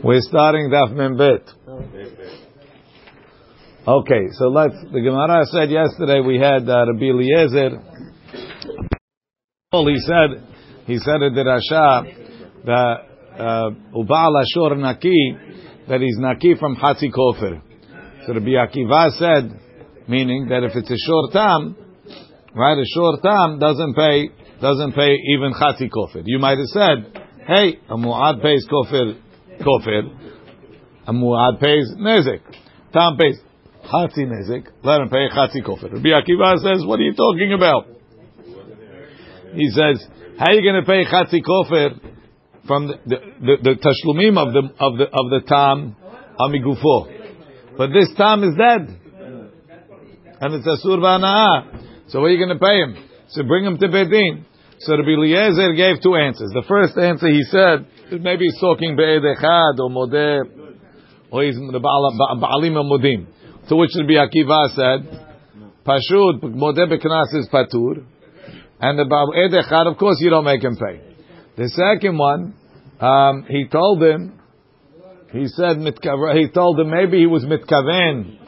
We're starting Daf Membet. Okay, so let's. The Gemara said yesterday we had uh, Rabbi Eliezer. He said he said at the Rasha that uh, Ubal Ashor Naki that he's Naki from Hatzi Kofir. So Rabbi Akiva said, meaning that if it's a short time, right, a short time doesn't pay doesn't pay even Hatzi Kofir. You might have said, hey, a Mu'ad pays Kofer kofir. A muad pays nezik. Tam pays chatzi nezik. Let him pay chatzi kofir. Rabbi Akiva says, what are you talking about? He says, how are you going to pay chatzi kofir from the, the, the, the tashlumim of the, of the, of the tam amigufo? But this tam is dead. And it's asur v'ana'ah. So what are you going to pay him? So bring him to Bedin. So Rabbi Eliezer gave two answers. The first answer he said, maybe he's talking be'ed echad or modeh, or he's the ba'alim modim. To which Rabbi Akiva said, Pashut, modeh beknas is patur, and the be'ed echad, of course, you don't make him pay. The second one, um, he told him, he said, he told him maybe he was mitkaven.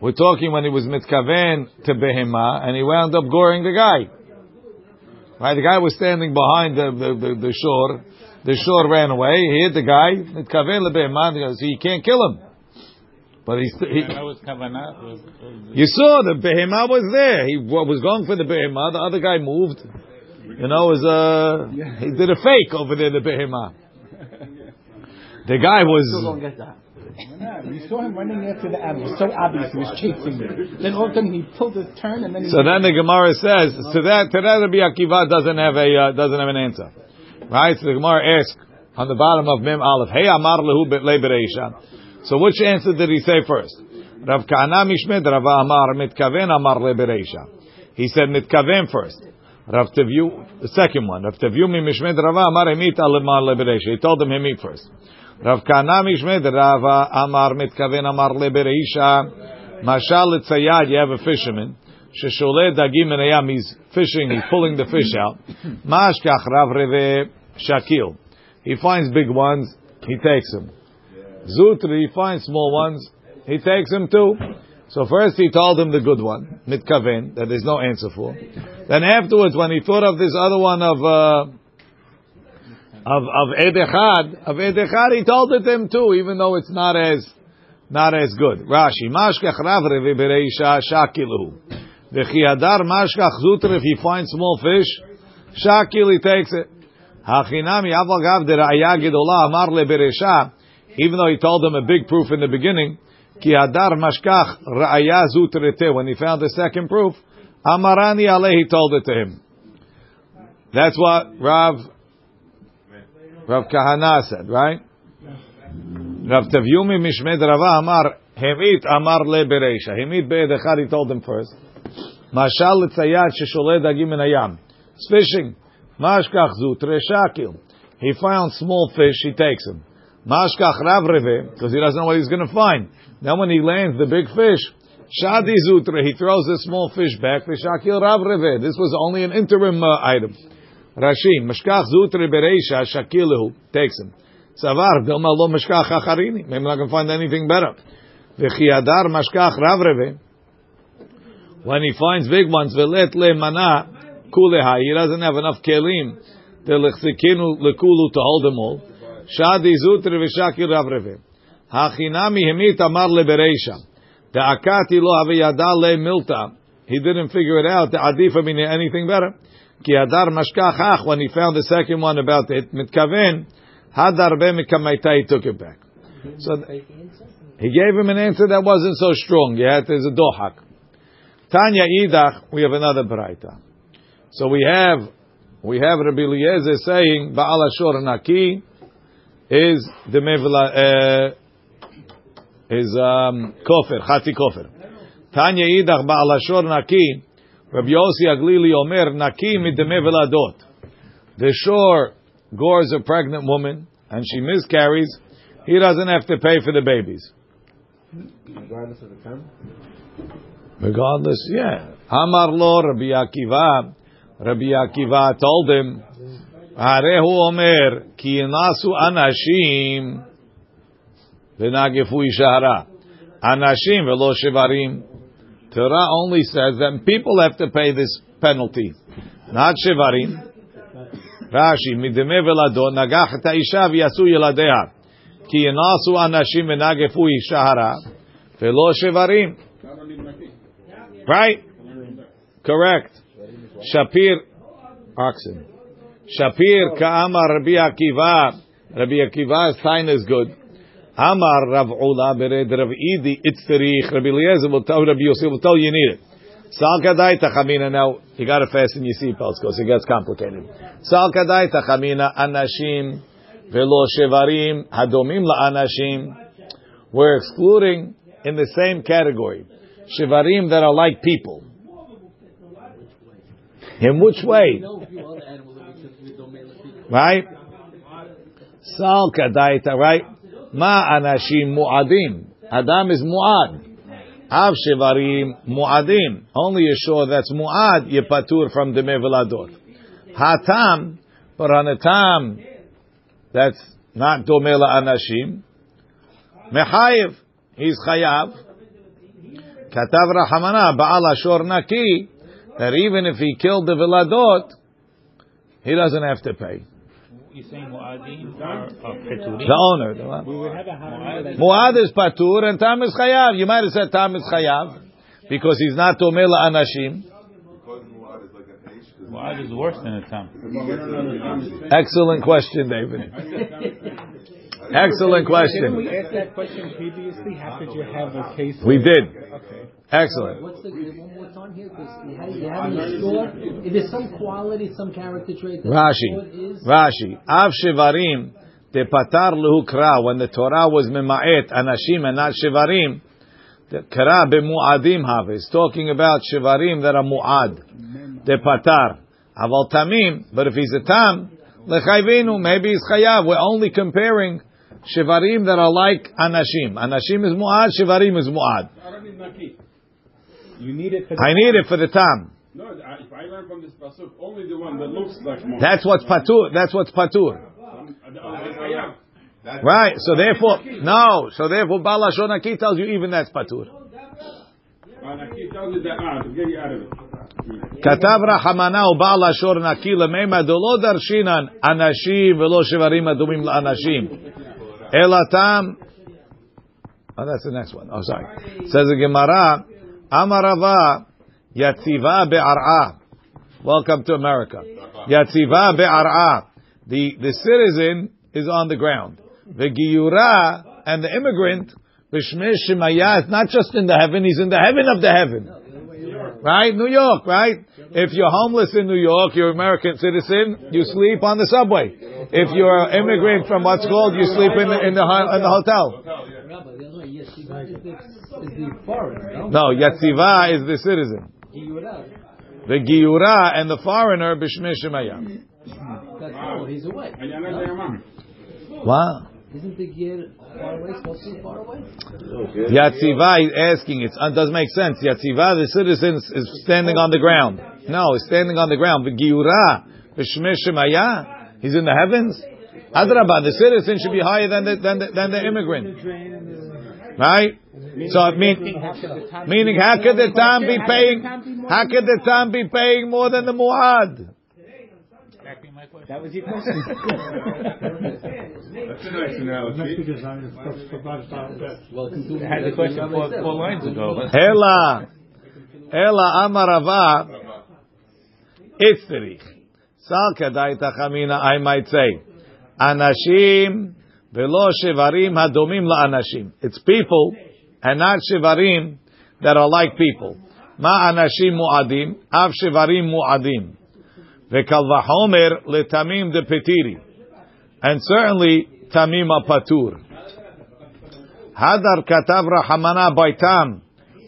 We're talking when he was mitkaven to behema, and he wound up goring the guy. Right, the guy was standing behind the, the, the, the shore, the shore ran away. He hit the guy. So you can't kill him. But he, he you saw the behemah was there. He was going for the behemah. The other guy moved. You know, was uh, he did a fake over there. The behemah. The guy was. We saw him running after the animal. So obvious he was chasing me. Then all of a sudden he pulled his turn and then. so then the Gemara says to that to that Rabbi Akiva doesn't have a uh, doesn't have an answer. Right? So the Gemara asks on the bottom of Mem Aleph, Hey Amar lehu bereisha. So which answer did he say first? Rav Kahana Mishmed, Rav Amar mitkaven Amar lebereisha. He said mitkaven first. Rav Tevyu, the second one. Rav Tevyu mi Mishmed, Rav Amar emit alemar lebereisha. He told them him eat first. Rav Kahana Mishmed, Rav Amar mitkaven Amar lebereisha. Mashal etzayad, you have a fisherman. Sheshole dagim he's fishing, he's pulling the fish out. Mashkach Rav Reve Shakil. He finds big ones, he takes them. Zutri, he finds small ones, he takes them too. So first he told him the good one, mitkaven, that there's no answer for. Then afterwards, when he thought of this other one of uh, of of edechad, of edechad, he told it to him too, even though it's not as not as good. Rashi, mashkach rav revi bereisha shakilu. V'chiadar mashkach zutre, if he finds small fish, shakil, he takes it. Hachinami aval gav deraya gedola amar leberesha. Even though he told them a big proof in the beginning, ki hadar mashkach zutrete. When he found the second proof, amarani aleh, told it to him. That's what Rav Rav Kahana said, right? Rav Tavyumi Mishmed Rava Amar Hemit Amar leberesha. Hemit be'edechad, he told them first. Mashal l'tzayad sheshole dagim min. It's fishing. Mashkach zutre shakil. He found small fish, he takes them. Mashkach rav reve, because he doesn't know what he's going to find. Then when he lands the big fish, shadi zutre, he throws the small fish back, shakil rav reve. This was only an interim uh, item. Rashi, mashkach zutre bereisha, shakilahu, takes him. Savar, dilma lo mashkach acharini. Maybe going to find anything better. V'chiadar mashkach rav reve. When he finds big ones, velet le mana, kuleha. He doesn't have enough kelim to lechzikinu lekulu to hold them all. Shadi zutre v'shakir avreve. Hachinami hemit amar lebereisha. The akati lo aviyada le milta. He didn't figure it out. The adifa mean anything better. Ki hadar mashkach When he found the second one about it, mitkaven hadar be mikamaita. He took it back. So he gave him an answer that wasn't so strong. Yeah, there's a dohak. Tanya idach. We have another braita. So we have we have Rabbi Eliezer saying Baal Ashor Naki is the mevla uh, is um, kofer chati kofer. Tanya idach Baal Ashor Naki. Rabbi Yossi Aglili Omer Naki mid the The shore gores a pregnant woman and she miscarries. He doesn't have to pay for the babies. Regardless of the time. Regardless, yeah. Amar lo Rabbi Akiva. Rabbi Akiva told him, Arehu Omer, ki nasu anashim v'nagefu ishahara. Anashim v'lo shevarim. Torah only says that people have to pay this penalty, not shevarim. Rashi, mideme v'lado nagach et ha'isha v'yasu. Ki nasu anashim v'nagefu ishahara v'lo shevarim. Right? Correct. Shapir, oxen. Shapir ka'amar Rabbi Akiva. Rabbi Akiva's sign is good. Amar Rav Ula bered Rav Idi itzterich. Rabbi Eliezer will tell Rabbi Yosef will tell you need it. Sal kadai tachamina. Now you got to fasten your seatbelts because it gets complicated. Sal kadai tachamina anashim velo shevarim hadomim la'anashim. We're excluding in the same category shevarim that are like people. In which way? Right? Sal kadaita, right? Ma anashim mu'adim. Adam is mu'ad. Av shevarim mu'adim. Only a shore that's mu'ad, yepatur from the meveladot. Hatam, but on a tam that's not domela anashim. Mechayev, he's chayav. Katav Rahamana, Baal Ashor Naki, that even if he killed the Viladot, he doesn't have to pay. You're saying Mu'adim or uh, Peturim? The owner. The one. We would have a halacha that Muad is Patur and Tam is Chayav. You might have said Tam is Chayav because he's not Tomela Anashim. Mu'ad is worse than a Tam. Excellent question, David. Excellent Didn't question. we ask that question previously? How could you have a case? We did. Okay. Excellent. What's the one more time here? Because you have, you have in the store. If there's some quality, some character trait that Rashi. sword is. Rashi. Av Shevarim, the Patar Lehu Kra, when the Torah was Mema'et, Anashim and not Shevarim, the Kra Bemu'adim have is talking about Shevarim that are Mu'ad. The Patar. Aval Tamim, but if he's a Tam, Lechayvinu, maybe he's Chayav. We're only comparing Shevarim that are like Anashim. Anashim is Mu'ad, Shevarim is Mu'ad. You need it for the I need it for the Tam. No, I- if I learn from this pasuk, only the one that looks like more. That's what's Patur. That's what's Patur. The other is Chayav. Right. So therefore, no. So therefore, Bala Shonaki tells you even that's patur. And I keep telling you that ah, to get you out of it. כתב רחמנה ובעל השור נקי למימה דלא דרשינן אנשים ולא שברים אדומים לאנשים Elatam. Oh, that's the next one. Oh, sorry. Says the Gemara, Amarava Yatziva Be'ar'a. Welcome to America. Yatziva Be'ar'a. The, the citizen is on the ground. The Giyura and the immigrant, Bishmir Shemayah, is not just in the heaven, he's in the heaven of the heaven. Right? New York, right? If you're homeless in New York, you're an American citizen, you sleep on the subway. If you're an immigrant from what's called, you sleep in the, in the, in the hotel. Rabbi, the other way, yes, she is the, is the foreigner, no? Yatziva is the citizen. The Giura and the foreigner, Bishmir Shemaya. That's all, he's away. And you're not there, man. Wow. Isn't the gear far away, supposed to be far away? Yatziva is asking, it uh, doesn't make sense. Yatziva, the citizen, is standing on the ground. No, he's standing on the ground. The Giyura, Bishmir Shemaya, he's in the heavens. Adrabah, the citizen should be higher than the, than the, than the immigrant. Right? So it mean, meaning how could the Tam be paying, how could the Tam be paying more than the Muad? Exactly my question. That was your question. That's a nice analogy. Welcome to I had the question four, four lines ago. Ela, Ela Amarava, Itzrich. Sal kadai tachamina, I might say, Anashim velo shevarim hadomim la'anashim. It's people and not shevarim that are like people. Ma anashim mu'adim, av shevarim mu'adim. Vekal vahomer letamim de petiri. And certainly tamim patur. Hadar katav rahamana baitam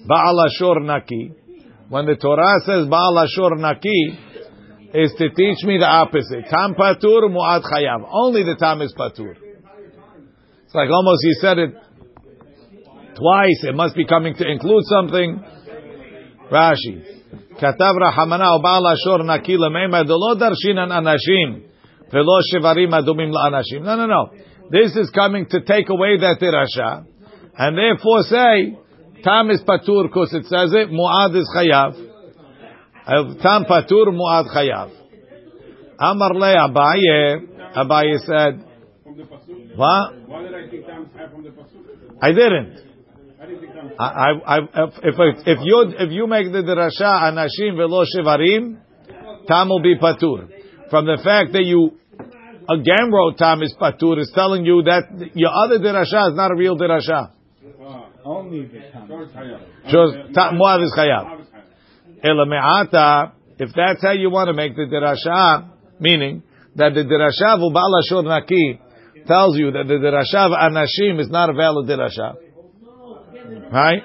ba'al ashor naki. When the Torah says ba'al ashor naki, is to teach me the opposite. Tam patur, mu'ad chayav. Only the tam is patur. It's like almost he said it twice. It must be coming to include something. Rashi. כתב רחמנה ובעל השור נקי למימה דלא דרשינן אנשים ולא שברים אדומים לאנשים. No, no, no. This is coming to take away that dirasha, and therefore say tam is patur because it says it. Muad is chayav. Uh, Tam patur muad chayav. Amar le Abaye. Abaye said, From the pasuk. "What? Why did I think Tam's high from the pasuk? I didn't. I didn't think Tam's I, I, I, if, if, if you if you make the drasha anashim velo shivarim, tam will be patur. From the fact that you again wrote tam is patur is telling you that your other drasha is not a real drasha. Only the time. so it's chayav. Shows Okay. ta- muad is chayav. Muad is chayav. Ela me'ata, if that's how you want to make the drasha, meaning that the drasha of Baal Naki tells you that the drasha of Anashim is not a valid drasha. Right?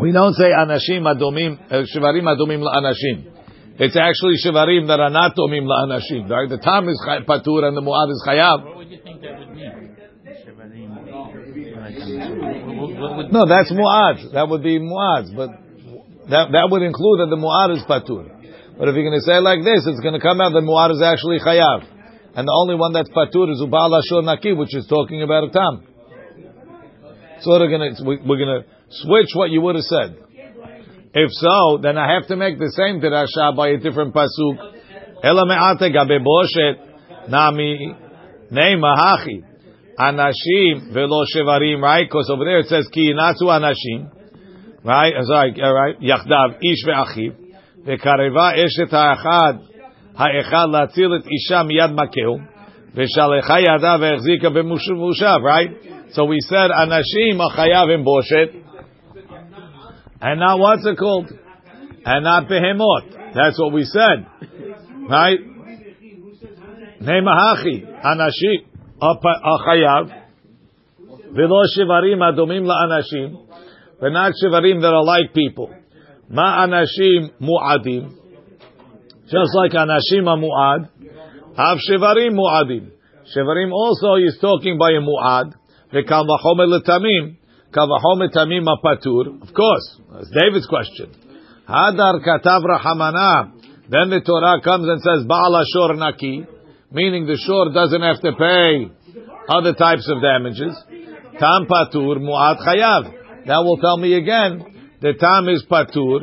We don't say Anashim Adomim, uh, Shivarim Adomim Anashim. It's actually Shivarim that are not Domim la Anashim. Right? The Tam is Patur and the Muad is Chayav. What would you think that would mean? Shivarim. What would- No, that's Mu'ad. That would be Mu'ad. But that, that would include that the Mu'ad is Patur. But if you're going to say it like this, it's going to come out that Mu'ad is actually Chayav. And the only one that's Patur is Ubal Ashur Naki, which is talking about a Tam. So we're to, we're to switch what you would have said. If so, then I have to make the same Dirasha by a different Pasuk. Ela me'ate gabe boshet nami neima hachi. Anashim velo shevarim, right? Because over there it says ki inatzu anashim, right? Sorry, all right. Yachdav ish ve'achiv ve'kareva eshet ha'achad ha'echad latzil et isha miyad makeu ve'shalecha yada ve'echzika b'mushav, right? So we said anashim achayav in boshet, and not what's it called, and not behemot. That's what we said, right? Nemahachi anashim achayav v'lo shivarim adomim la'anashim, but not shivarim that are like people. Ma anashim mu'adim, just like anashim mu'ad, have shivarim mu'adim. Shivarim also is talking by a mu'ad. V'kal v'chomer l'tamim, kal tamim apatur. Of course, that's David's question. Hadar katav rahamana. Then the Torah comes and says Baal Ashur Naki, meaning the shore doesn't have to pay other types of damages. Tam patur mu'ad chayav. That will tell me again the tam is patur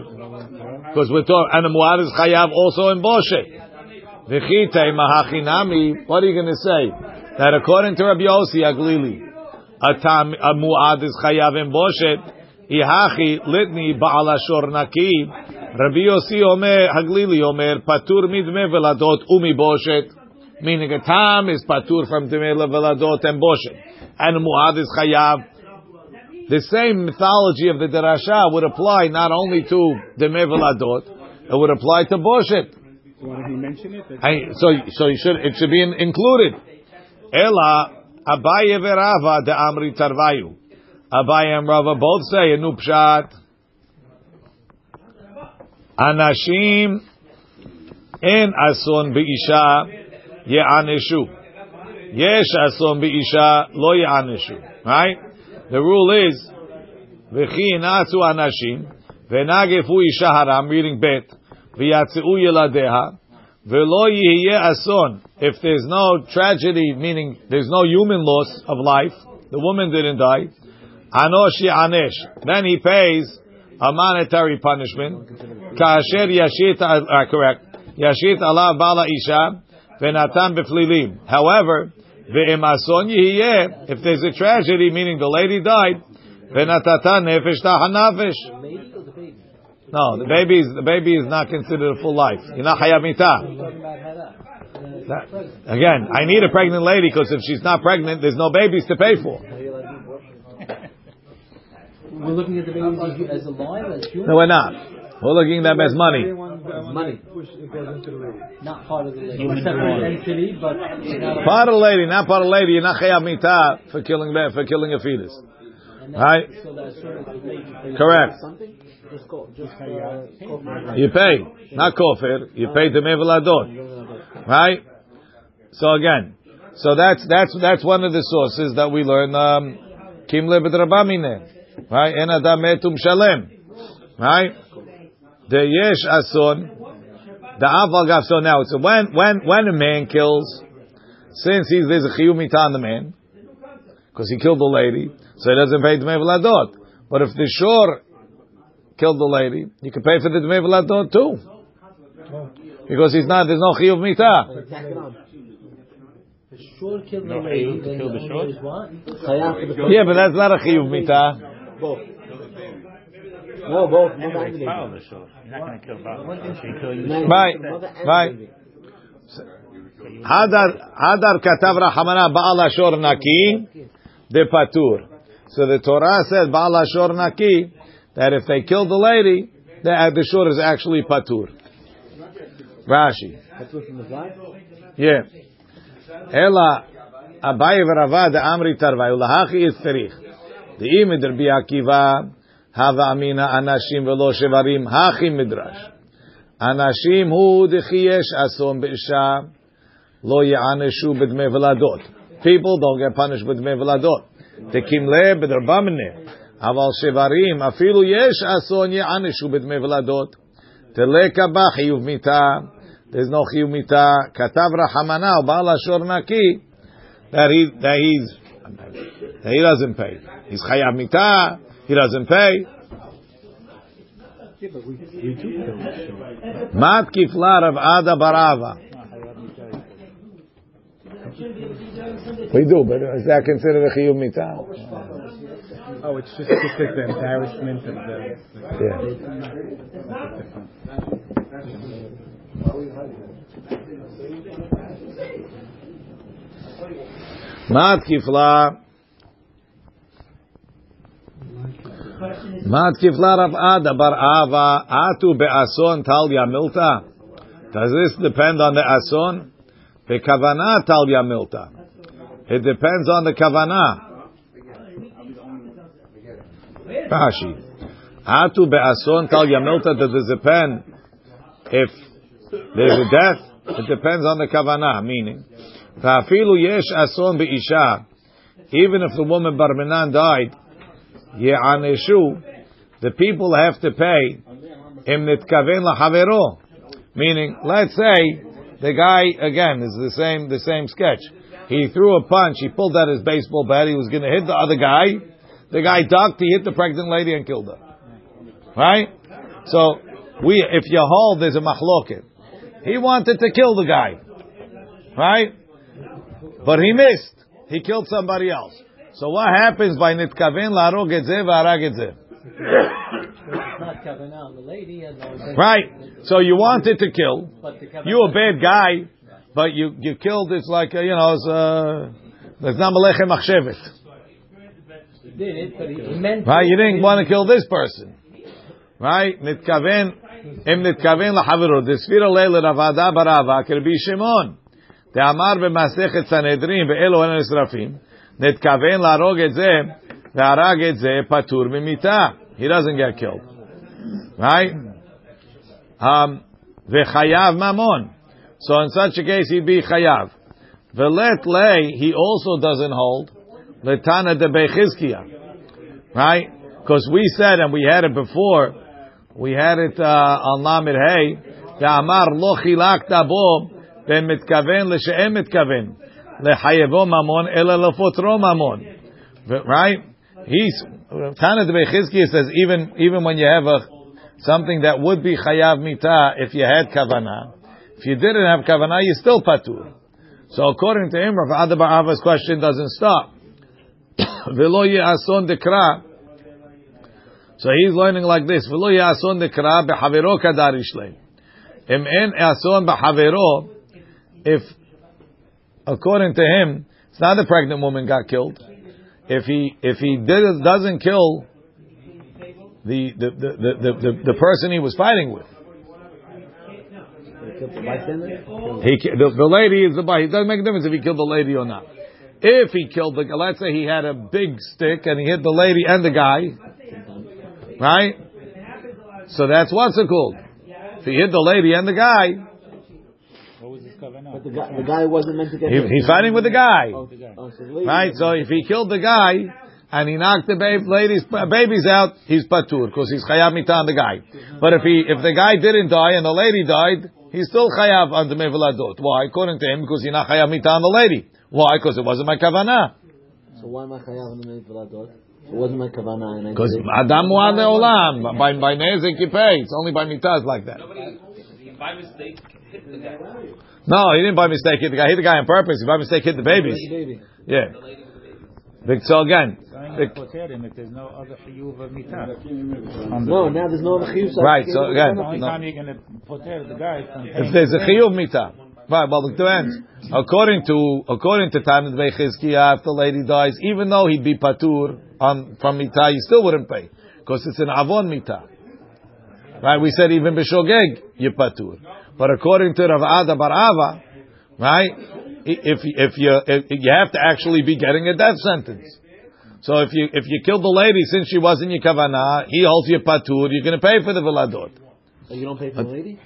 because we're talking and the mu'ad is chayav also in mahachinami. What are you going to say? That according to Rabbi Yossi Aglili, a tam a mu'ad is chayav in boshet. Ihachi litni ba'al ashor naki. Rabbi Yossi Omer Haglili Omer patur midme veladot umi boshet. Meaning a tam is patur from dme veladot and boshet, and mu'ad is chayav. The same mythology of the derasha would apply not only to dme veladot, it would apply to boshet. So he mention it? So, so you should, it should be included. Ela, Abaye verava de Amri Tarvayu. Abaye and Rava both say in Upshat. Anashim in ason beisha ye'anishu. Yesh ason beisha lo ye'anishu. Right? The rule is, v'chi inatzu anashim, v'nagefu isha haram, reading bet, v'yatzeu yeladeha, If there's no tragedy, meaning there's no human loss of life, the woman didn't die, anosh yanesh. Then he pays a monetary punishment. Yashit, uh, correct. Yashit bala isha, beflilim. However, if there's a tragedy, meaning the lady died, v'natata nefesh tahanafesh. Lady or the baby? No, the baby is the baby is not considered a full life. You're not chayav mitah. Talking about Hada. That- Again, I need a pregnant lady because if she's not pregnant, there's no babies to pay for. We're looking at the baby as alive, as human, No, we're not. We're looking at them as money. money. Not part of the lady. It's a separate entity, but not Part of the lady, not part of the lady. You're not chayav mitah for killing for killing a fetus. Right? So that's sort of the lady. Correct. Just go, just uh, You pay, not kofir. You pay the meveladot, right? So again, so that's that's that's one of the sources that we learn. Um, Kim lebed rabamine, right? En adam metum shalem, right? The yesh ason, the aval gav. So now, so when when when a man kills, since he's, there's a chiyuv mita on the man, because he killed the lady, so he doesn't pay dmei v'ladot. But if the shore killed the lady, you can pay for the dmei v'ladot too. Because he's not, there's no chiyuv mita. Tack it on. The shore killed the No, lady, then killed the the owner shore? is what? Chayav for the Yeah, but that's not a chiyuv mita. both. No, both. Anyway, and it's the shore. You're not going to kill Baal. You kill. No, Right, mother and right. baby. Hadar, Hadar katav rachamana ba'al ashor naki, de patur. So the Torah says ba'al ashor naki, that if they kill the lady, the, uh, the shor is actually patur. Rashi. That's what from the guy. Yeah. Ela Abaye v'Rava de Amri Tarvai ulahachi is tzarich. The imid Rabbi Akiva hava amina anashim velo shevarim hachi midrash. Anashim hu dechiyesh ason be'isha lo ya'aneshu b'dmei v'ladot. People don't get punished with b'dmei v'ladot. Tekim le b'derbamne. Shevarim afilu yesh ason ya'aneshu b'dmei v'ladot. Teleka ba chiyuv mita. There's no chiyuv mita. Katav rahamana u'ba'al ashor naki. That he doesn't pay. He's chayav mita. He doesn't pay. Mat kifla Rav Ada Barava. We do, but is that considered a chiyuv mita? Oh, it's just it's like the embarrassment of the. Yeah. Mat kifla. Mat kifla Rav Ada Bar Ava atu be'ason tal yamilta. Does this depend on the ason? Bekavana tal yamilta. It depends on the kavana. Rashi. Atu be'ason tal yamilta. Does it depend if there's a death? It depends on the kavana. Meaning, Ta'afilu yesh ason be'isha. Even if the woman Barminan died, ye'aneshu, the people have to pay im nitkaven lahavero. Meaning, let's say the guy again is the same the same sketch. He threw a punch. He pulled out his baseball bat. He was going to hit the other guy. The guy ducked. He hit the pregnant lady and killed her. Right? So we, if you hold, there's a machloket. He wanted to kill the guy. Right? But he missed. He killed somebody else. So what happens by the lady and the Right. So you wanted to kill. You a bad guy, but you you killed. It's like uh, you know, it's uh, it's not melechem machshevet did. Right, you didn't want to kill this person, right? Nitkaven, im nitkaven lahaviro. The sfira leil ravada barava biShimon. be Shimon. The amar b'masechet Sanhedrin be'elo en esrafim. Nitkaven kaven et ze, ve'arag et ze patur mimita. He doesn't get killed, right? Um, ve'chayav mamon. So in such a case, he'd be chayav. Velet le he also doesn't hold. Letana de Bechizkia. Right? Because we said, and we had it before, we had it uh, on Lamed Hey, Amar lo chilakta bo ben mitkaven l'she'em mitkaven lechayevo mamon ela lefotro mamon. Right? He's, Tana de Bechizkia says, even, even when you have a, something that would be chayav mita if you had kavana, if you didn't have kavana you're still patur. So according to him, Rav Adabar Ava's question doesn't stop. Velo ason dekra. So he's learning like this. Velo ason dekra behavero kadarish le. Im en ason behavero. If, according to him, it's not the pregnant woman got killed. If he if he did, doesn't kill the the, the, the, the, the person he was fighting with, the he the, the lady is the. It doesn't make a difference if he killed the lady or not. If he killed the, let's say he had a big stick and he hit the lady and the guy, right? So that's what's it called. If he hit the lady and the guy, But the guy, the guy wasn't meant to get he, hit. he's fighting with the guy, Oh, oh so the lady- right? So if he killed the guy and he knocked the babe, lady's uh, babies out, he's patur because he's chayab mita on the guy. But if he if the guy didn't die and the lady died, he's still chayav on the mevaladot. Why? According to him, because you're not chayav mita on the lady. Why? Because it wasn't my kavanah. So why am I chayav on the name for that mevaladot? It wasn't my kavanah. Because did it. adam muad olam. By by nezik you pay. It's only by mitas like that. Nobody, by mistake hit the guy. No, he didn't by mistake hit the guy. He hit the guy on purpose. He by mistake hit the babies. Yeah. The- So again, Going the- to if there's no other chiyuv of mitah. No, now there's no chiyuv. Right, so again, The only no. time you're going to poter the guy if there's a chiyuv mita, right? Well, it. According to according to time of Bechizkiah, if the lady dies, even though he'd be patur on from mita, you still wouldn't pay because it's an avon mita. Right? We said even b'shogeg you patur, but according to Rav Ada Barava, right? If if you if you have to actually be getting a death sentence. So if you if you killed the lady since she wasn't your kavanah, he holds you patur. You're going to pay for the veladot. So you don't pay for the lady?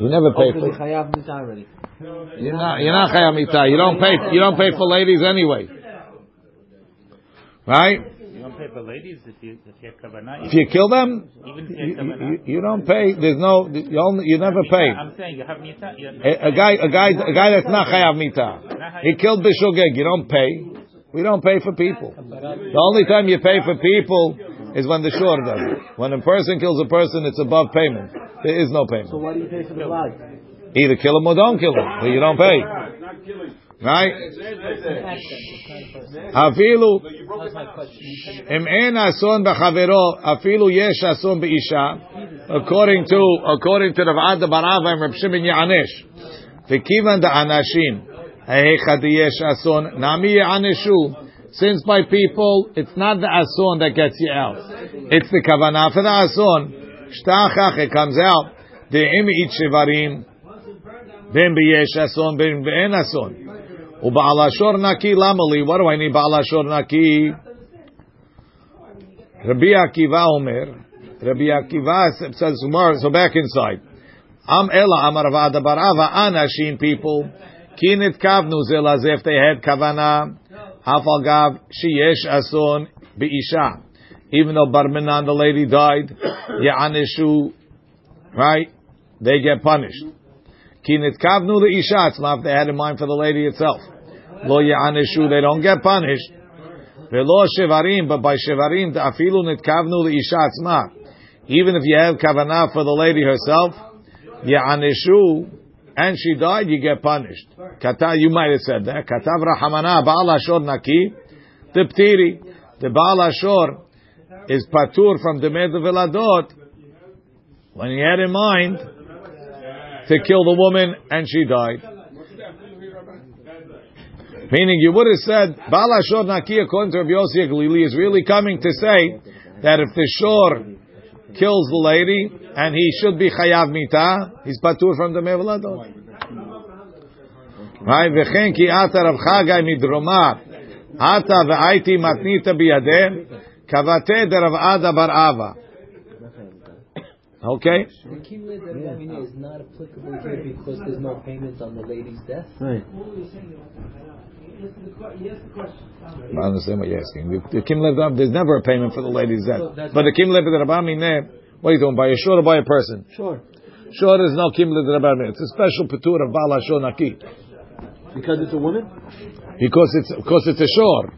You never pay for. they chayav mita already. You're not you're not chayam mita. You don't pay you don't pay for ladies anyway, right? You don't pay for ladies if you if you have kavanah. If you kill them, even if you, you have you, you don't pay. There's no you only you never pay. I'm saying you have mitah. you- A, a guy a guy a guy that's not chayav mita. He killed bishogeg. You don't pay. We don't pay for people. The only time you pay for people is when the shore does it. When a person kills a person, it's above payment. There is no payment. So why do you pay for the body? Either kill him or don't kill him, but you don't pay. Right? Afilu. Yesh ason. According to according to the Adda Barava and Rav Shimon Yanesh, the kivan the anashim, heechad yesh ason nami yaneshu. Since by people, it's not the ason that gets you out. It's the kavanah for the ason. Shtachach, it comes out. De'im each shivarim. Ben b'yesh ason, ben b'en ason. Uba'alashor naki lamali. What do I need ba'alashor naki? Rabbi Akiva Omer. Rabbi Akiva says, so back inside. Am ela amar v'adabar ava anashin people. Kinit kavnu if they had kavanah. Afal Gav Sheyesh Ason Beisha. Even though Barminan, the lady died, Ya'anishu, right? They get punished. Kinit Kavnu the Isha, it's not if they had in mind for the lady itself. Lo Ya'anishu, they don't get punished. Velo shevarim, but by shevarim, afilu nitkavnu leisha atzma. Even if you have kavanah for the lady herself, ya'anishu, and she died, you get punished. Kata, you might have said that. Katav rahamana ba'al ashor naki, the ptiri. The ba'al ashor is patur from the med veladot when he had in mind to kill the woman and she died. Meaning, you would have said, Baal Ashor Naki, according to Rabbi Yossi is really coming to say that if the shore kills the lady and he should be chayav mita, he's patur from the mevaladot. Right? V'chen ki ata Rav Chagai midroma, ata ve'aiti matnita biyadeh, kavate de Rav Ada bar Ava. Okay? The cumulative revenue is not applicable here because there's no payments on the lady's death. Right. I understand what you're asking. The, the Kim Lev, there's never a payment for the lady's death. But the Kim Lev the Rabbi what are you doing? By a shore or by a person? Sure. Sure, there's no Kim Lev the Rabbi It's a special patur of Baal Ashor Naki. Because it's a woman? Because it's, because it's a shore.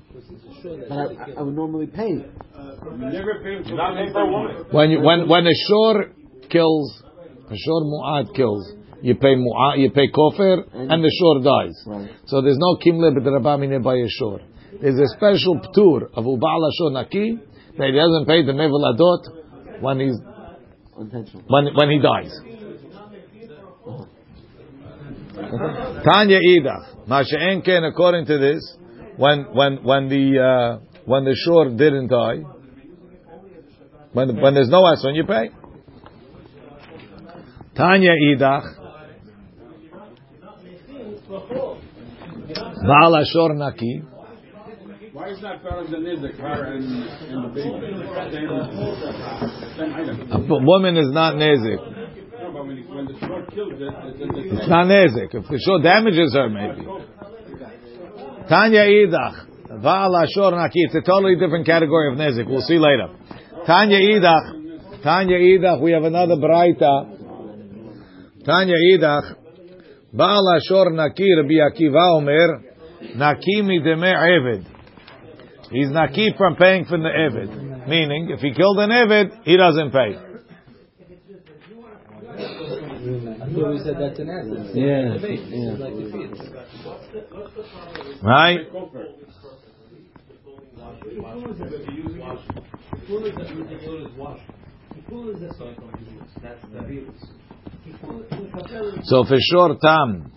But I, I- I would normally pay. Never pay for not pay for a woman. When you, when, when a shore kills, a shore mu'ad kills, you pay mu'ad, you pay kofir, and the shore dies. Right. So there's no Kim Lev the Rabbi by a shore. There's a special patur of Ubal Ashor Naki that he doesn't pay the Nevel Adot when he's, when, when he dies. Tanya Idach. Masha'en Ken, according to this, when, when, when the, uh, when the shore didn't die, when, when there's no when you pay. Tanya Idach. Baal Ashor Naki. Why is that better than is the car and, and the baby? Same, same item. A woman is not Nezik. No, but when, it- when the short kills it, it's, not Nezik. If the shore damages her, maybe. Tanya Idach. Baal Ashor Naki. It's a totally different category of Nezik. We'll see later. Tanya Idach. Tanya Idach. We have another Braita. Tanya Idach, Baal Ashor Naki, Rabbi Akiva Omer, Naki mideme Eved. He's Naki from paying for the Eved. Meaning, if he killed an Eved, he doesn't pay. I thought we said that's an asset. Yeah, It's yeah. like the fees. Right? So for short time,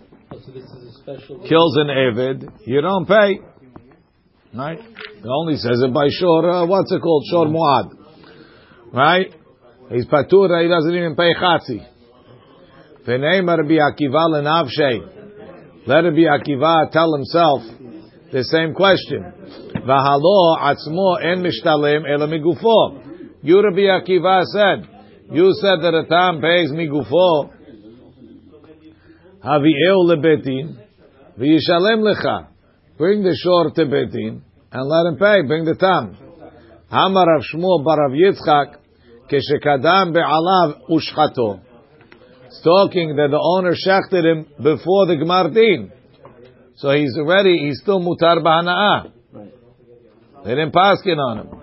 kills an Evid, you don't pay. Right? It only says it by shor, uh, what's it called? Shor Muad. Right? He's patura, he doesn't even pay chatzi. V'neimar Rabbi Akiva lenavshei. Let Rabbi Akiva tell himself the same question. V'halo atzmo en mishtalem ela migufo. You Rabbi Akiva said, you said that a tam pays me migufo. Havi'eu lebetin, v'yishalem lecha. Bring the shor to betin and let him pay. Bring the tam. Amar Rav Shmuel bar Rav Yitzchak, keshekadam be'alav ushchato. It's talking that the owner shechted him before the Gemar Din. So he's already, he's still mutar b'hana'ah. They didn't pass it on him.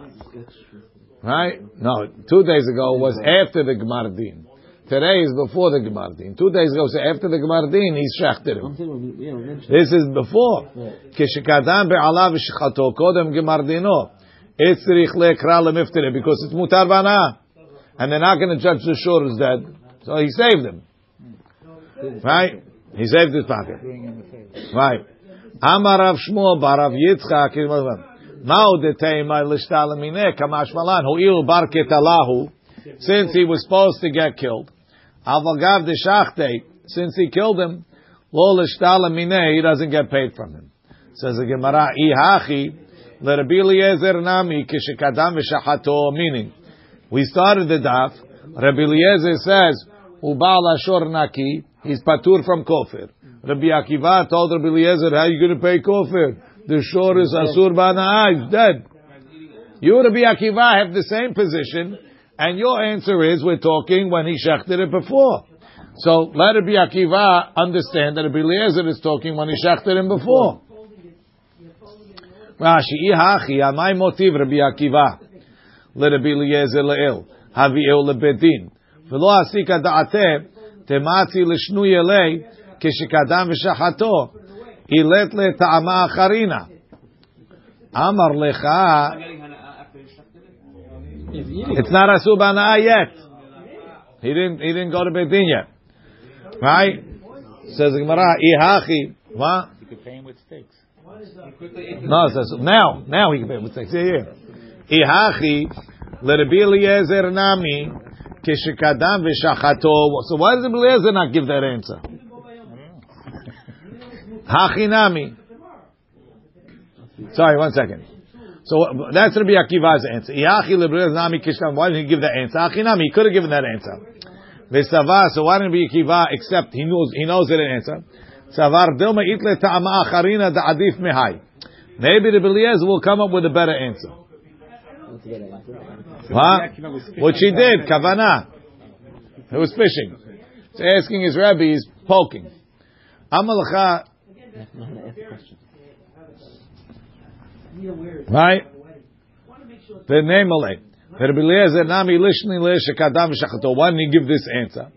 Right? No, two days ago was after the Gemar Din. Today is before the Gemar Din. Two days ago, so after the Gemar Din, he's shechted him. I'm saying, yeah, we mentioned. This is before. כשקדם בעליו ושחטו, קודם גמר דינו. צריך לקרא למפטרה, because it's מותר בהנאה. And they're not going to judge the shore is dead. So he saved him. Right? He saved his pocket. Right. אמר רב שמואל ברב יצחק, Now the Teima Lishtalamine Kamash Malan Hu'il Bar Ketalahu since he was supposed to get killed. Avagav the Shachtei, since he killed him, Lo Lishtalamine, he doesn't get paid from him. Says the Gemara, Ihachi, Lerabi Eliezer Nami, Kishikadam Vishahato, meaning, we started the daf, Rabbi Eliezer says, Ubal Ashor Naki, he's patur from kofir. Rabbi Akiva told Rabbi Eliezer, how are you going to pay kofir? The shor is asur ba'na'ah, he's dead. You, Rabbi Akiva, have the same position, and your answer is, we're talking when he shechted it before. So let Rabbi Akiva understand that Rabbi Eliezer is talking when he shechted him before. Rashi, ihachi, amai motiv Rabbi Akiva. לרבי אליעזר לאל, הביאו לבית דין. ולא הסיקה דעתה, תמצי לשנוי אלי, כשקדם ושחטו, אילת לטעמה אחרינה. אמר לך, it's not asur b'ana'ah yet. He didn't, he didn't go to Beit Din yet. Right? Says the Gemara, ihachi, what? You could pay him with steaks. No, it says, now, now he can pay with six. Yeah, yeah. Ihachi, לרבי אליעזר נמי, כשקדם ושחטו. So why does Rabbi Eliezer not give that answer? Hachi nami. Sorry, one second. So that's Rabbi Akiva's answer. Ihachi Rabbi nami kishkam. Why didn't he give that answer? Hachi nami. He could have given that answer. Vesava. So why didn't Rabbi Akiva accept? He knows. He knows that answer. Savar dilma itle ta'ama acharina da'adif mehai. Maybe the Eliezer will come up with a better answer. Huh? Which he did, kavana. He was fishing. He's asking his rabbi, he's poking. Amalacha, right? The name nami lishni shachato. Why didn't he give this answer?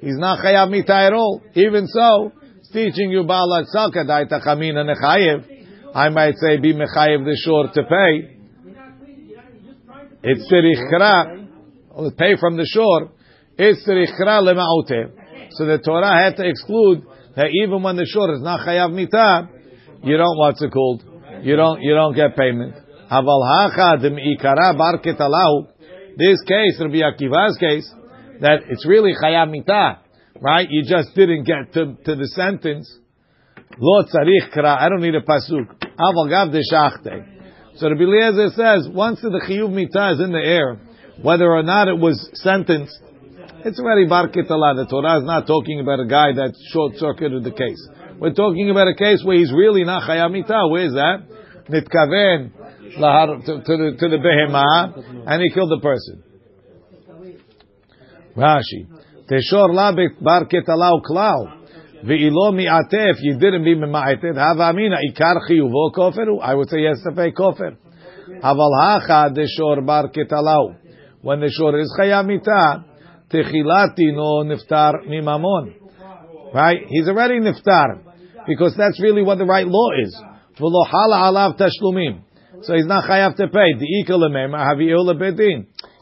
He's not chayav mita at all. Even so, teaching you salka daita chamina nechayev. I might say be the shore to pay. It's tzirichra. Pay from the shore. So the Torah had to exclude that even when the shore is not chayav mita, you don't what's it called? You don't you don't get payment. This case, Rabbi Akiva's case, that it's really chayav mita, right? You just didn't get to, to the sentence. Lo tzarich kra. I don't need a pasuk. Aval gav. So Rabbi Eliezer says, once the chiyuv mita is in the air, whether or not it was sentenced, it's already bar ketala. The Torah is not talking about a guy that short circuited the case. We're talking about a case where he's really not chayav mita. Where is that? Nitkaven to, the to the behema, and he killed the person. Rashi, teshor la bar ketalau klau. Ve'ilo mi'atef, you didn't be mima'ated. Hava amina, ikar chiyuvo koferu. I would say yes to pay kofer. Aval hacha deshor bar ketalau. When the shor is chayamita, techilati no niftar mimamon. Right? He's already niftar. Because that's really what the right law is. V'lo hala alav tashlumim. So he's not chayav to pay. He's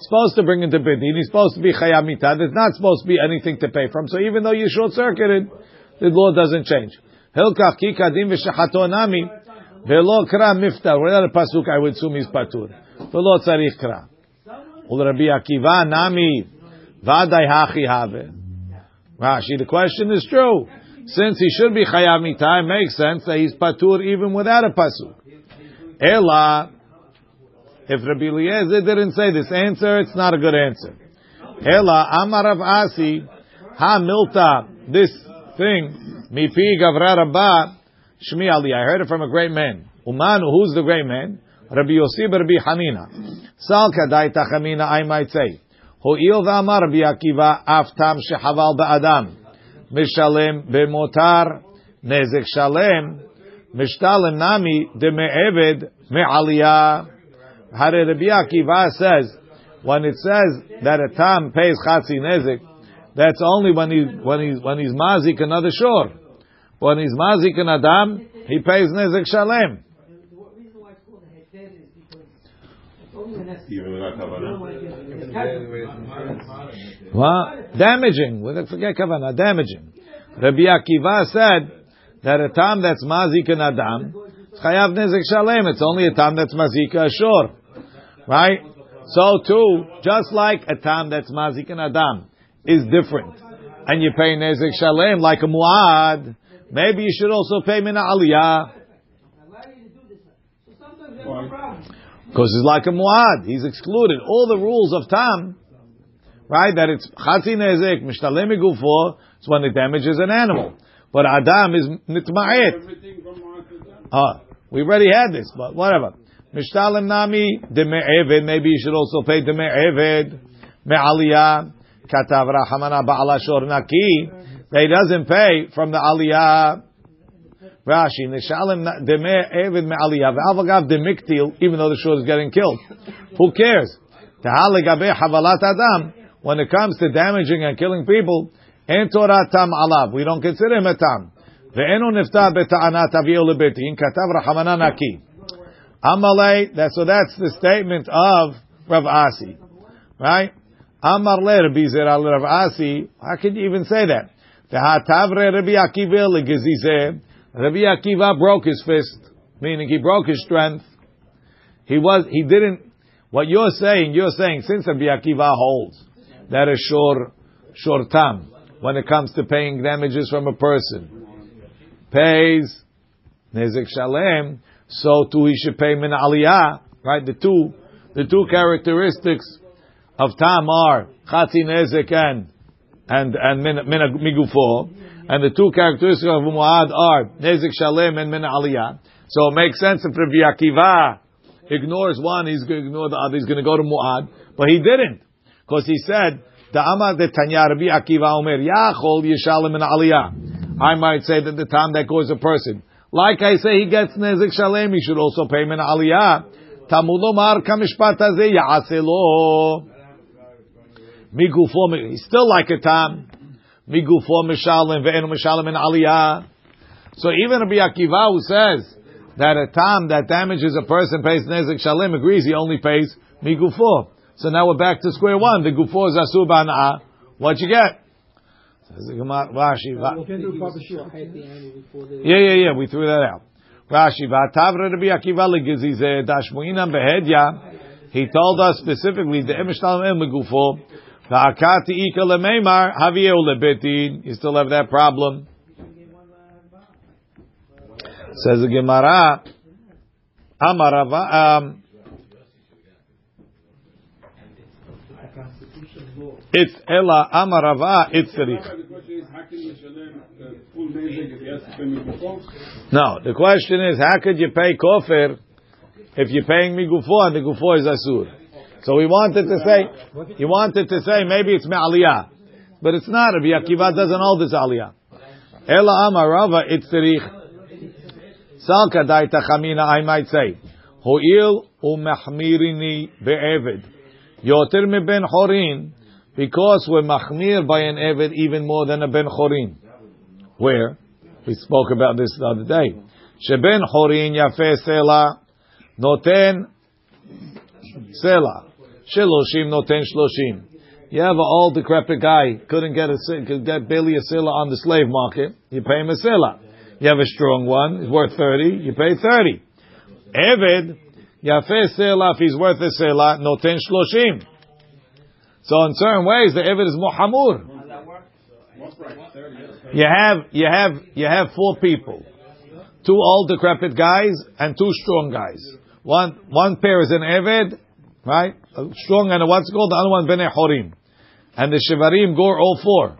supposed to bring into bedin. He's supposed to be chayav mitah. There's not supposed to be anything to pay from. So even though you short circuited, the law doesn't change. Hilkach ki kadim v'shachato nami v'lo kra miftar. We're not a pasuk. I would assume he's patur. V'lo tzarich kra. Rabbi Akiva nami v'adai hachi have. Rashi, the question is true. Since he should be chayav it makes sense that he's patur even without a pasuk. Ela, if Rabbi Eliezer didn't say this answer, it's not a good answer. Ela, Amarav Asi, Ha Milta, this thing, Mipi Gavra Rabba, Shmi Ali, I heard it from a great man. Umanu, who's the great man? Rabbi Yossi Rabbi Hanina. Sal Kadai Tachamina, I might say. Ho'il v'amar Rabbi Akiva, Aftam shehaval ba'adam. Mishalem b'motar, nezek shalem, Mishtalim nami de me'eved me'aliyah. Hare Rabbi Akiva says, when it says that a tam pays chatzi nezik, that's only when he when he's when he's mazik another shore. When he's mazik an adam, he pays nezik shalem. What? Damaging. Forget kavana. Damaging. Rabbi Akiva said that a tam that's mazik an adam, chayav nezik shalem. It's only a tam that's mazik a shore. Right? So too, just like a tam that's mazik an adam is different, and you pay nezik shalem like a muad, maybe you should also pay mina aliyah. Because it's like a muad. He's excluded. All the rules of tam, right? That it's chatzi nezik, mishtalem it's when it damages an animal. But adam is nitma'et. Ah, we already had this, but whatever. Mishtalem nami de me'eved. Maybe you should also pay de me'eved me'aliyah. Katav Rahamana Ba'ala Shor Naki. He doesn't pay from the Aliyah. Rashi, Nishalim Demeh Evid Me'aliyah. V'avagav Demiktil, even though the shore is getting killed. Who cares? Tahalegabe Havalat Adam. When it comes to damaging and killing people, En Torah Tam Alav. We don't consider him a Tam. Ve'enu nifta beta'anat aviyo lebetin. Katav Rahamana Naki. Amalei, that, so that's the statement of Rav Asi. Right? Amar le Rabbi Zera Rav Asi. How can you even say that? V'hatavre Rabbi Akiva legezizeh. Rabbi Akiva broke his fist, meaning he broke his strength. He was, he didn't, what you're saying, you're saying, since Rabbi Akiva holds that a shor, shor tam, when it comes to paying damages from a person, pays Nezek shalem, so too he should pay min aliyah, right? The two, the two characteristics of tam are chatzi nezek and and and min, min and the two characteristics of muad are nezek shalem and min aliyah. So it makes sense if Rabbi Akiva ignores one, he's going to ignore the other. He's going to go to muad, but he didn't because he said the Amar de Tanya Rabbi Akiva Omer Yachol Yishalem min aliyah. I might say that the time that goes a person, like I say, he gets nezek shalem, he should also pay min aliyah. Tamud Omar kamishpat hazeh yaaselo. He's still like a tam. Migufo mishalim ve'enu mishalim in aliyah. So even Rabbi Akiva who says that a tam that damages a person pays nezek shalim agrees he only pays migufo. So now we're back to square one. The gufo is asur ba'ana'ah. What you get? Says the Gemara, Rashi. Yeah, yeah, yeah. We threw that out. Rashi, v'atavre Rabbi Akiva legizizeh dashmuinam behedya. He told us specifically the emishtalim el You still have that problem. Says the Gemara. Amarava. Um, it's ela amarava. It's migufo? No, the question is, how could you pay kofir if you're paying me gufo and the gufo is asur. So he wanted to say, he wanted to say maybe it's me'aliyah. But it's not. Rabbi Akiva doesn't hold this aliyah. Ela amar Rava itzrich. Salka daita chamina, I might say. Ho'il umachmirini be'eved. Yoter me ben chorin. Because we're machmir by an eved even more than a ben chorin. Where? We spoke about this the other day. Sheben chorin yafe sela noten sela. Shiloshim noten shloshim. You have an old decrepit guy couldn't get a could get barely a sila on the slave market. You pay him a sila. You have a strong one, he's worth thirty. You pay thirty. Eved yafe sila if he's worth a sila noten shloshim. So in certain ways the eved is muhamur. You have you have you have four people, two old decrepit guys and two strong guys. One one pair is an eved, right? A strong and what's it called the other one bnei horim, and the shivarim gore all four,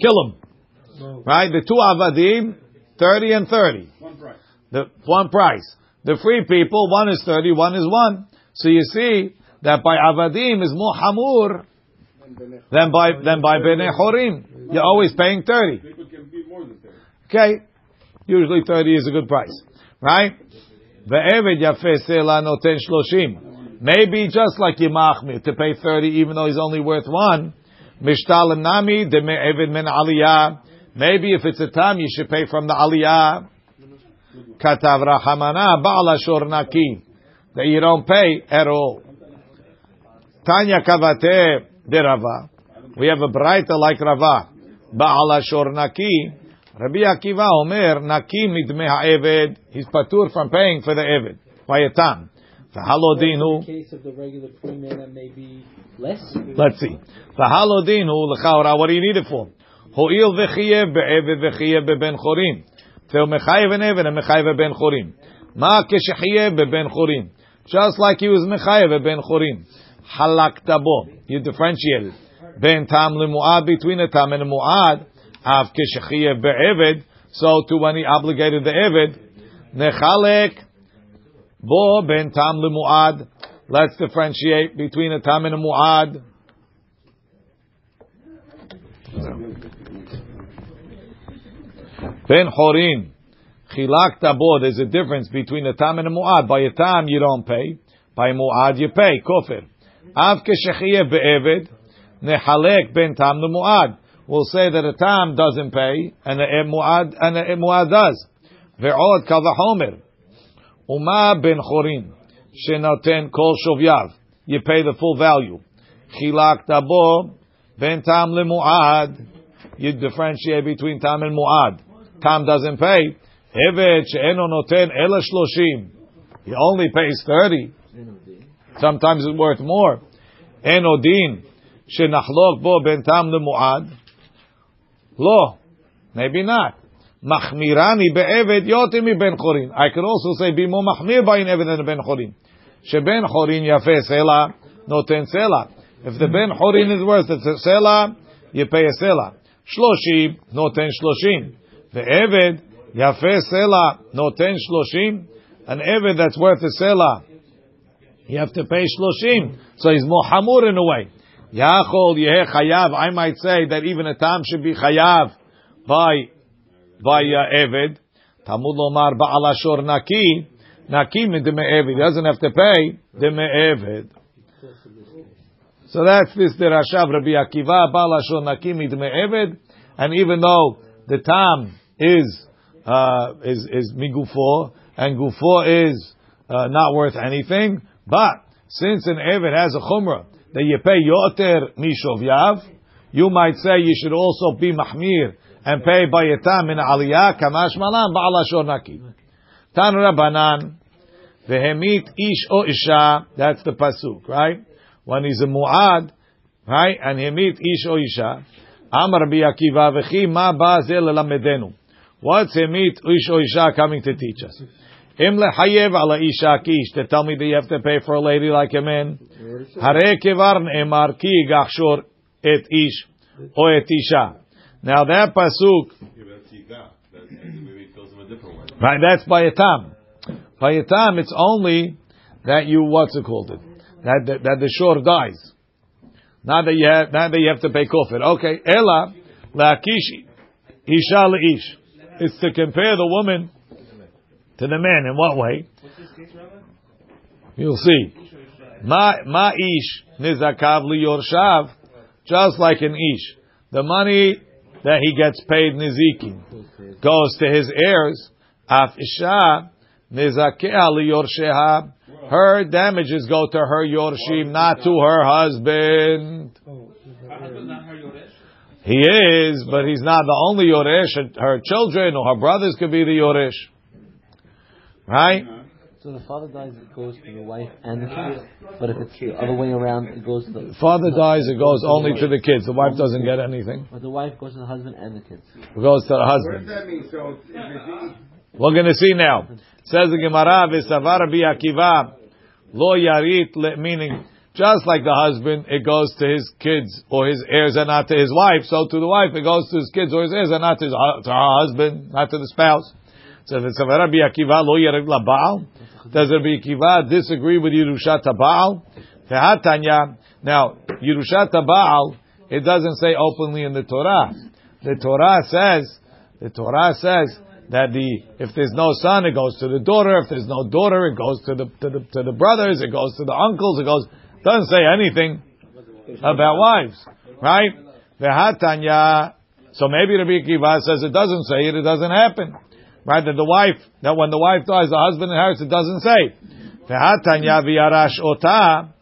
kill them, right? The two avadim, thirty and thirty, One price. the one price. The free people, one is thirty, one is one. So you see that by avadim is more hamur than by than by bnei horim. You're always paying thirty. People can be more than 30. Okay, usually thirty is a good price, right? Ve'eved yafeh sela noten shloshim. Maybe just like Yimachmir to pay thirty, even though he's only worth one. Mishtalim nami de me'eved min aliyah. Maybe if it's a time, you should pay from the aliyah. Katav rahamana ba'ala shor shornaki. That you don't pay at all. Tanya kavate de Rava. We have a brighter like Rava. Ba'ala shor shornaki. Rabbi Akiva Omer, Nakim midme ha'eved. He's patur from paying for the eved. By a time. V'halodinu. In case of the regular man, that may be less. Let's see. V'halodinu l'chaora. What do you need it for? Ho'il v'chiyev be'eved v'chiyev be'ben chorim. Theo mechayev an eved and mechayev ben chorim. Ma keshechiyev be'ben chorim. Just like he was mechayev ben chorim. Halakta bo. You differentiated. Ben tam lemuad between a tam and a muad. Av keshechiyev be'eved. So to when he obligated the eved. Nechalek bo ben tam lemuad. Let's differentiate between a tam and a muad. Ben chorim. Chilak tabo. There's a difference between a tam and a muad. By a tam you don't pay. By muad you pay. Kofir. Av keshechiyev be'eved. Nechalek ben tam lemuad. We'll say that a tam doesn't pay and a muad and a muad does. Ve'od kavahomer. Uma ben chorim. Shenoten kol shovyav. You pay the full value. Chilak tabo. Ben tam lemuad. You differentiate between tam and muad. Tam doesn't pay. Evet she'eno noten ela shloshim. He only pays thirty. Sometimes it's worth more. Eno din shenachlok bo ben tam lemuad. Lo, maybe not. Be'eved yotim mi ben chorin. I could also say be more machmir by an eved than a ben chorin. Sheben chorin yafe sela noten sela. If the ben chorin is worth it's a sela. Shloshim noten shloshim. The eved yafe sela noten shloshim. An eved that's worth a sela, you have to pay shloshim. So he's more hamur in a way. Yachol yeh chayav. I might say that even a tam should be chayav by uh, Eved. Tamud lomar ba'al ashor naki. Naki deme Eved. He doesn't have to pay deme Eved. So that's this the Rashav Rabbi Akiva ba'al ashor naki deme Eved. And even though the tam is uh, is is migufo and gufo is uh, not worth anything, but since an Eved has a chumrah that you pay yoter mishovyav, you might say you should also be mahmir and pay by a tam in aliyah kamash malan ba'ala shornaki. Tan Rabbanan vehemit ish o isha. That's the pasuk, right? When he's a muad, right? And hemit ish o isha. Amar v'chi ma ba zel lamedenu. What's hemit ish o isha coming to teach us? Im lechayev ala isha kish to tell me that you have to pay for a lady like a man. Ne'emar ki gachshor et ish o et isha. Now that pasuk, that's right? That's by a tam. By a tam, it's only that you what's it called it that that, that the shore dies. Not that you have that you have to pay kofir. Okay, ela laakish isha leish. It's to compare the woman to the man. In what way? You'll see. Ma ma ish nizakav liyorshav, just like an ish. The money that he gets paid nizikin goes to his heirs. Af isha nizakeh. Her damages go to her yorshim, not to her husband. He is, but he's not the only yoresh. Her children or her brothers could be the yoresh, right? So the father dies, it goes to the wife and the kids. But if it's the other way around, it goes to the Father dies, it goes only to the kids. The wife doesn't get anything. but the wife goes to the husband and the kids. It goes to the husband. that mean? So, if it's We're going to see now. Says the Gemara, "V'savar bi Akiva lo yarit," meaning just like the husband, it goes to his kids or his heirs and not to his wife. So to the wife, it goes to his kids or his heirs and not to, his, to her husband, not to the spouse. So "V'savar bi Akiva lo yarit la Baal." Does Rabbi Akiva disagree with Yerushat Baal? V'hatanya. Now Yerushat Baal, it doesn't say openly in the Torah. The Torah says, the Torah says that the if there's no son, it goes to the daughter. If there's no daughter, it goes to the to the to the brothers. It goes to the uncles. It goes doesn't say anything about wives, right? Vehatanya. So maybe Rabbi Akiva says it doesn't say it. It doesn't happen, Right? That the wife, that when the wife dies, the husband inherits, it doesn't say. Vehatanya v'yarash ota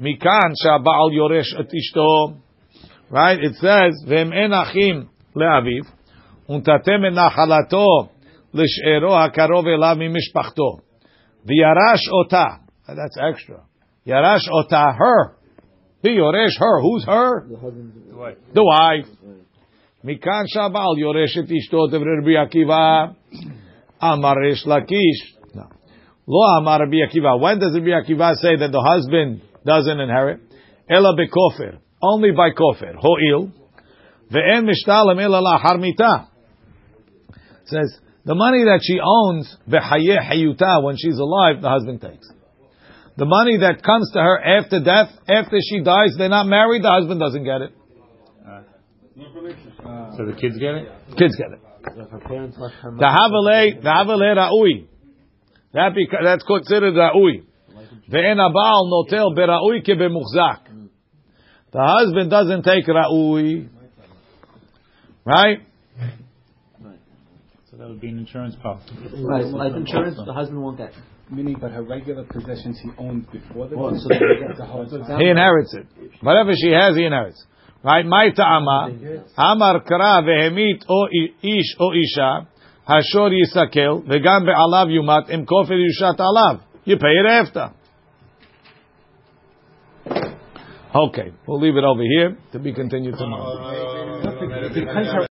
mikan sha'ba'al yoresh et ishto. Right? It says, v'em en achim le'aviv, untatem en nachalato l'sh'ero ha'karov elav mimishpachto. V'yarash ota. That's extra. Yarash ota, her. V'yoresh her. Who's her? The husband. The wife. Mikan sha'ba'al yoresh et ishto. Devre Rabbi Amar Reish Lakish. No. Lo Amar Rabbi Akiva. When does Rabbi Akiva say that the husband doesn't inherit? Ela bekofir. Only by kofir. Ho'il. Ve'en mishtalem ela la harmita. Says, the money that she owns, veHayeh hayuta, when she's alive, the husband takes. The money that comes to her after death, after she dies, they're not married, the husband doesn't get it. So the kids get it? Kids get it if her parents left her The havale, the havale ra'ui. That beca- that's considered ra'ui. Ve'en abal notel bera'ui ke bemuchzak. The husband doesn't take ra'ui. Right? So that would be an insurance policy. Right, life insurance, the husband won't get. Meaning, but her regular possessions he owned before the Well, divorce. so they get the husband. He inherits it. Whatever she has, he inherits. Right? My ta'ama, amar kara vehemit o ish o isha, hashor yisakel, vegam be'alav yumat, im kofer yushat alav. You pay it after. Okay, we'll leave it over here to be continued tomorrow. Uh, because her